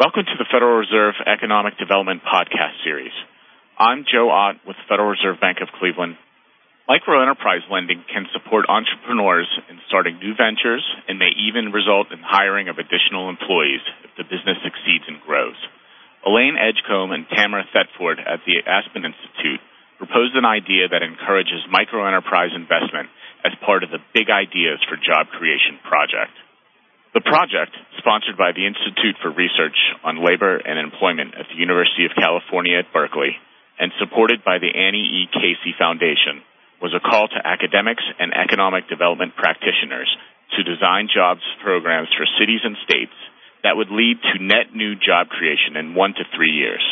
Welcome to the Federal Reserve Economic Development Podcast Series. I'm Joe Ott with Federal Reserve Bank of Cleveland. Microenterprise lending can support entrepreneurs in starting new ventures and may even result in hiring of additional employees if the business succeeds and grows. Elaine Edgcomb and Tamara Thetford at the Aspen Institute proposed an idea that encourages microenterprise investment as part of the Big Ideas for Job Creation project. The project, sponsored by the Institute for Research on Labor and Employment at the University of California at Berkeley and supported by the Annie E. Casey Foundation, was a call to academics and economic development practitioners to design jobs programs for cities and states that would lead to net new job creation in one to three years.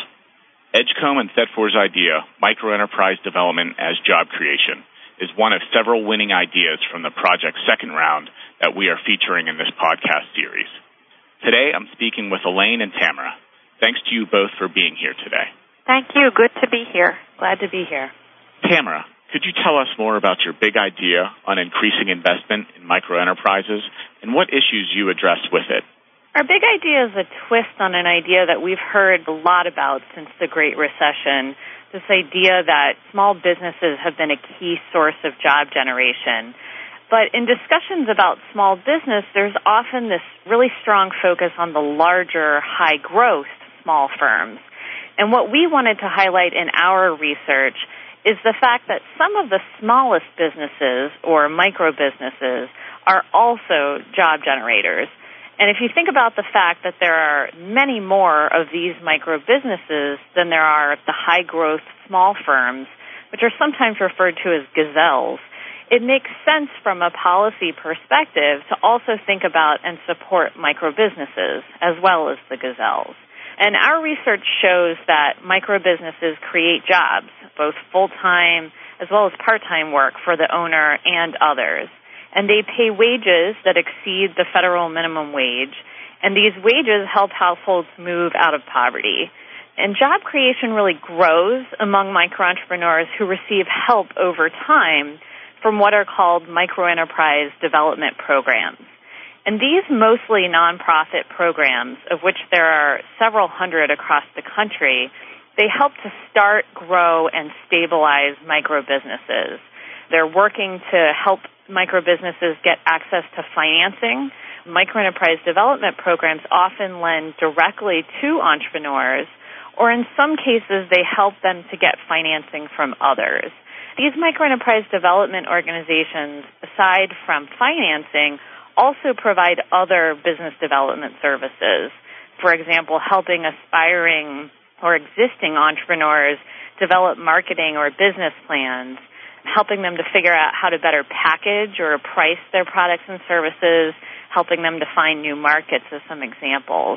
Edgcomb and Thetford's idea, microenterprise development as job creation, is one of several winning ideas from the project's second round that we are featuring in this podcast series. Today, I'm speaking with Elaine and Tamara. Thanks to you both for being here today. Thank you. Good to be here. Glad to be here. Tamara, could you tell us more about your big idea on increasing investment in microenterprises and what issues you address with it? Our big idea is a twist on an idea that we've heard a lot about since the Great Recession this idea that small businesses have been a key source of job generation. But in discussions about small business, there's often this really strong focus on the larger, high growth small firms. And what we wanted to highlight in our research is the fact that some of the smallest businesses or micro businesses are also job generators. And if you think about the fact that there are many more of these micro businesses than there are the high growth small firms, which are sometimes referred to as gazelles, it makes sense from a policy perspective to also think about and support micro businesses as well as the gazelles. And our research shows that micro businesses create jobs, both full time as well as part time work for the owner and others and they pay wages that exceed the federal minimum wage, and these wages help households move out of poverty. And job creation really grows among micro entrepreneurs who receive help over time from what are called microenterprise development programs. And these mostly nonprofit programs, of which there are several hundred across the country, they help to start, grow, and stabilize micro businesses. They're working to help micro businesses get access to financing. Microenterprise development programs often lend directly to entrepreneurs, or in some cases, they help them to get financing from others. These microenterprise development organizations, aside from financing, also provide other business development services. For example, helping aspiring or existing entrepreneurs develop marketing or business plans, helping them to figure out how to better package or price their products and services, helping them to find new markets as some examples.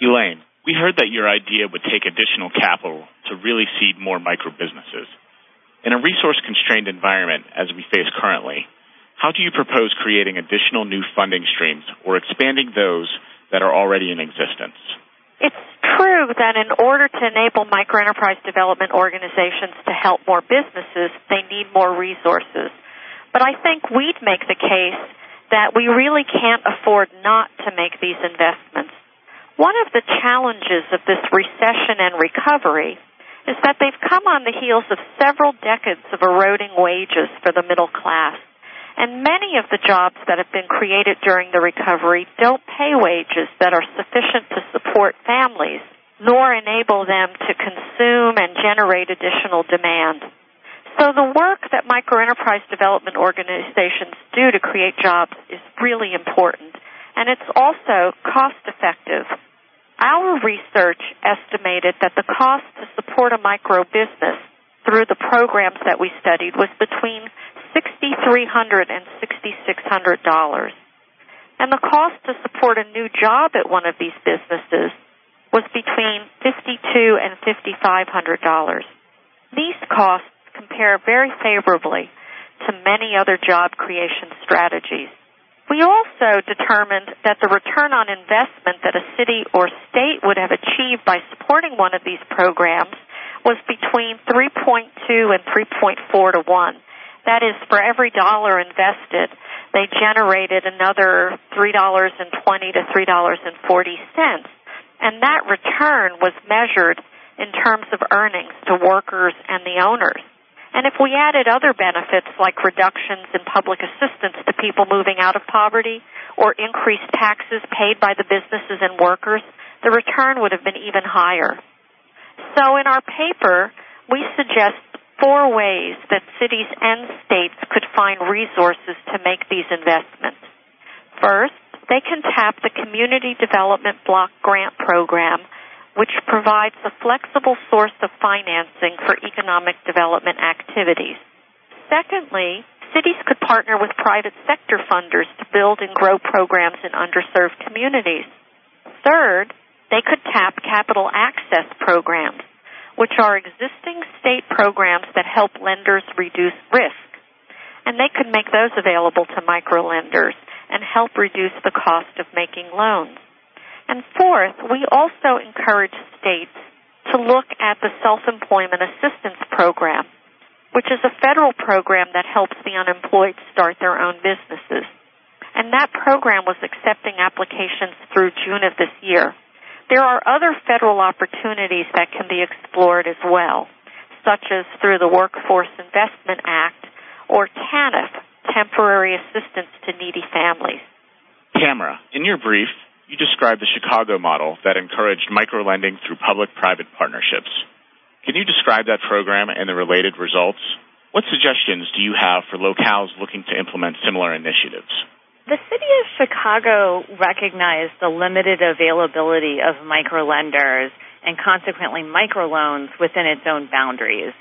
Elaine, we heard that your idea would take additional capital to really seed more micro businesses. In a resource constrained environment as we face currently, how do you propose creating additional new funding streams or expanding those that are already in existence? It's true that in order to enable microenterprise development organizations to help more businesses, they need more resources. But I think we'd make the case that we really can't afford not to make these investments. One of the challenges of this recession and recovery is that they've come on the heels of several decades of eroding wages for the middle class. And many of the jobs that have been created during the recovery don't pay wages that are sufficient to support families, nor enable them to consume and generate additional demand. So the work that microenterprise development organizations do to create jobs is really important, and it's also cost effective. Our research estimated that the cost to support a micro business through the programs that we studied was between $6,300 and $6,600. And the cost to support a new job at one of these businesses was between $52 and $5,500. These costs compare very favorably to many other job creation strategies. We also determined that the return on investment that a city or state would have achieved by supporting one of these programs was between 3.2 and 3.4 to 1. That is, for every dollar invested, they generated another $3.20 to $3.40 and that return was measured in terms of earnings to workers and the owners. And if we added other benefits like reductions in public assistance to people moving out of poverty or increased taxes paid by the businesses and workers, the return would have been even higher. So in our paper, we suggest four ways that cities and states could find resources to make these investments. First, they can tap the Community Development Block Grant Program, which provides a flexible source of financing for economic development activities. Secondly, cities could partner with private sector funders to build and grow programs in underserved communities. Third, they could tap capital access programs, which are existing state programs that help lenders reduce risk. And they could make those available to microlenders and help reduce the cost of making loans. And fourth, we also encourage states to look at the Self-Employment Assistance Program, which is a federal program that helps the unemployed start their own businesses. And that program was accepting applications through June of this year. There are other federal opportunities that can be explored as well, such as through the Workforce Investment Act or TANF, Temporary Assistance to Needy Families. Tamara, in your brief, you described the Chicago model that encouraged microlending through public-private partnerships. Can you describe that program and the related results? What suggestions do you have for locales looking to implement similar initiatives? The city of Chicago recognized the limited availability of microlenders and consequently microloans within its own boundaries.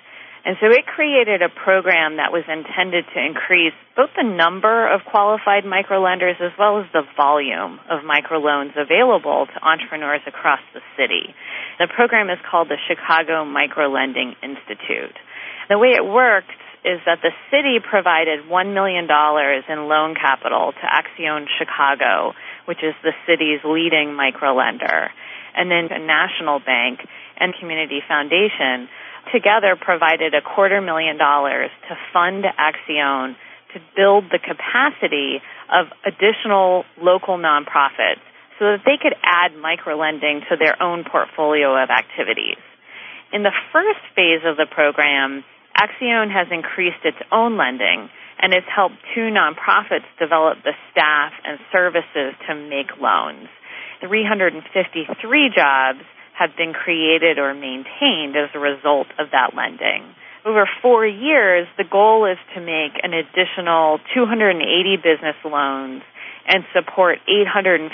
And so it created a program that was intended to increase both the number of qualified microlenders as well as the volume of microloans available to entrepreneurs across the city. The program is called the Chicago Microlending Institute. The way it worked is that the city provided $1 million in loan capital to Accion Chicago, which is the city's leading microlender. And then a national bank and community foundation together provided a quarter million dollars to fund Accion to build the capacity of additional local nonprofits so that they could add microlending to their own portfolio of activities. In the first phase of the program, Accion has increased its own lending and has helped two nonprofits develop the staff and services to make loans. 353 jobs have been created or maintained as a result of that lending. Over four years, the goal is to make an additional 280 business loans and support 850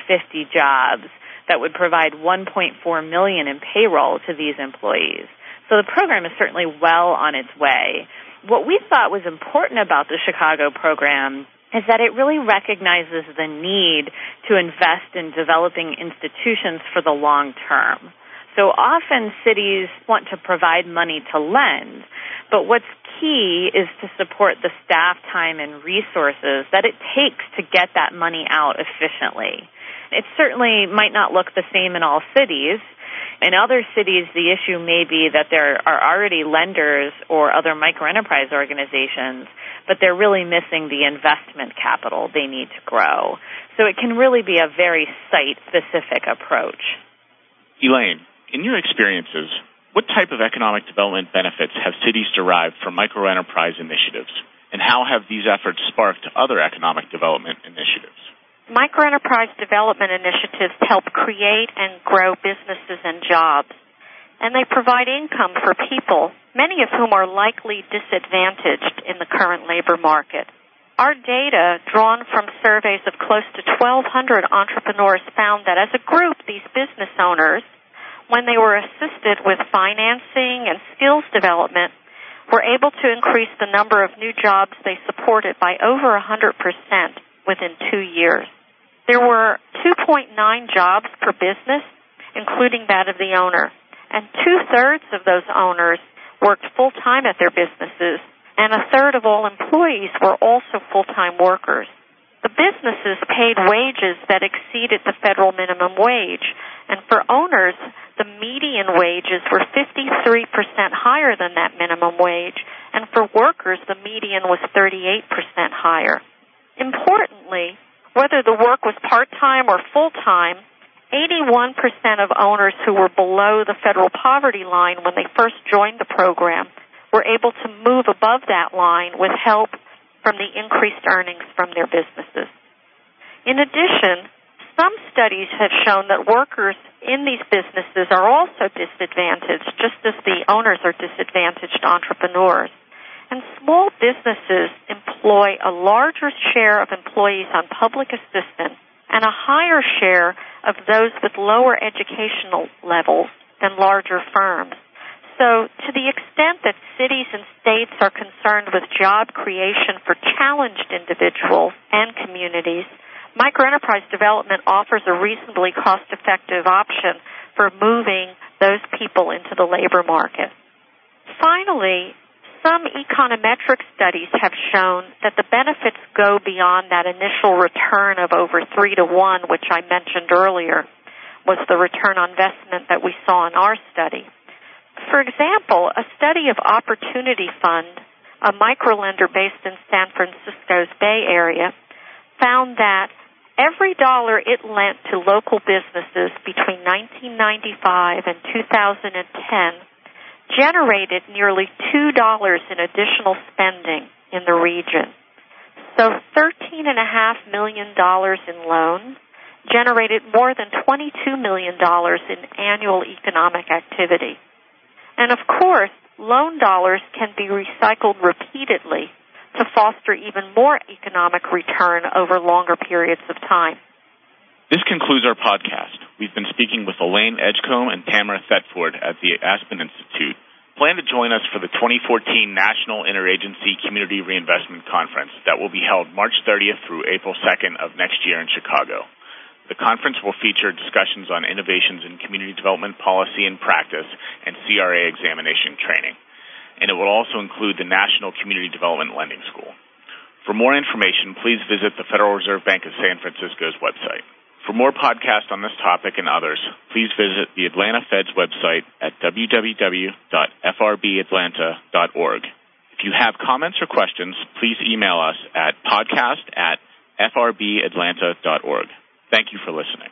jobs that would provide 1.4 million in payroll to these employees. So the program is certainly well on its way. What we thought was important about the Chicago program is that it really recognizes the need to invest in developing institutions for the long term. So often cities want to provide money to lend, but what's key is to support the staff time and resources that it takes to get that money out efficiently. It certainly might not look the same in all cities. In other cities, the issue may be that there are already lenders or other microenterprise organizations, but they're really missing the investment capital they need to grow. So it can really be a very site specific approach. Elaine, in your experiences, what type of economic development benefits have cities derived from microenterprise initiatives, and how have these efforts sparked other economic development initiatives? Microenterprise development initiatives help create and grow businesses and jobs, and they provide income for people, many of whom are likely disadvantaged in the current labor market. Our data, drawn from surveys of close to 1,200 entrepreneurs, found that as a group, these business owners, when they were assisted with financing and skills development, were able to increase the number of new jobs they supported by over 100% within two years. There were 2.9 jobs per business, including that of the owner. And two thirds of those owners worked full time at their businesses, and a third of all employees were also full time workers. The businesses paid wages that exceeded the federal minimum wage, and for owners, wages were 53% higher than that minimum wage, and for workers, the median was 38% higher. Importantly, whether the work was part time or full time, 81% of owners who were below the federal poverty line when they first joined the program were able to move above that line with help from the increased earnings from their businesses. In addition, some studies have shown that workers in these businesses are also disadvantaged, just as the owners are disadvantaged entrepreneurs. And small businesses employ a larger share of employees on public assistance and a higher share of those with lower educational levels than larger firms. So, to the extent that cities and states are concerned with job creation for challenged individuals and communities, microenterprise development offers a reasonably cost effective option for moving those people into the labor market. Finally, some econometric studies have shown that the benefits go beyond that initial return of over three to one, which I mentioned earlier was the return on investment that we saw in our study. For example, a study of Opportunity Fund, a microlender based in San Francisco's Bay Area, found that every dollar it lent to local businesses between 1995 and 2010 generated nearly $2 in additional spending in the region. So $13.5 million in loans generated more than $22 million in annual economic activity. And of course, loan dollars can be recycled repeatedly to foster even more economic return over longer periods of time. This concludes our podcast. We've been speaking with Elaine Edgcomb and Tamara Thetford at the Aspen Institute. Plan to join us for the 2014 National Interagency Community Reinvestment Conference that will be held March 30th through April 2nd of next year in Chicago. The conference will feature discussions on innovations in community development policy and practice and CRA examination training. And it will also include the National Community Development Lending School. For more information, please visit the Federal Reserve Bank of San Francisco's website. For more podcasts on this topic and others, please visit the Atlanta Fed's website at www.frbatlanta.org. If you have comments or questions, please email us at podcast at frbatlanta.org. Thank you for listening.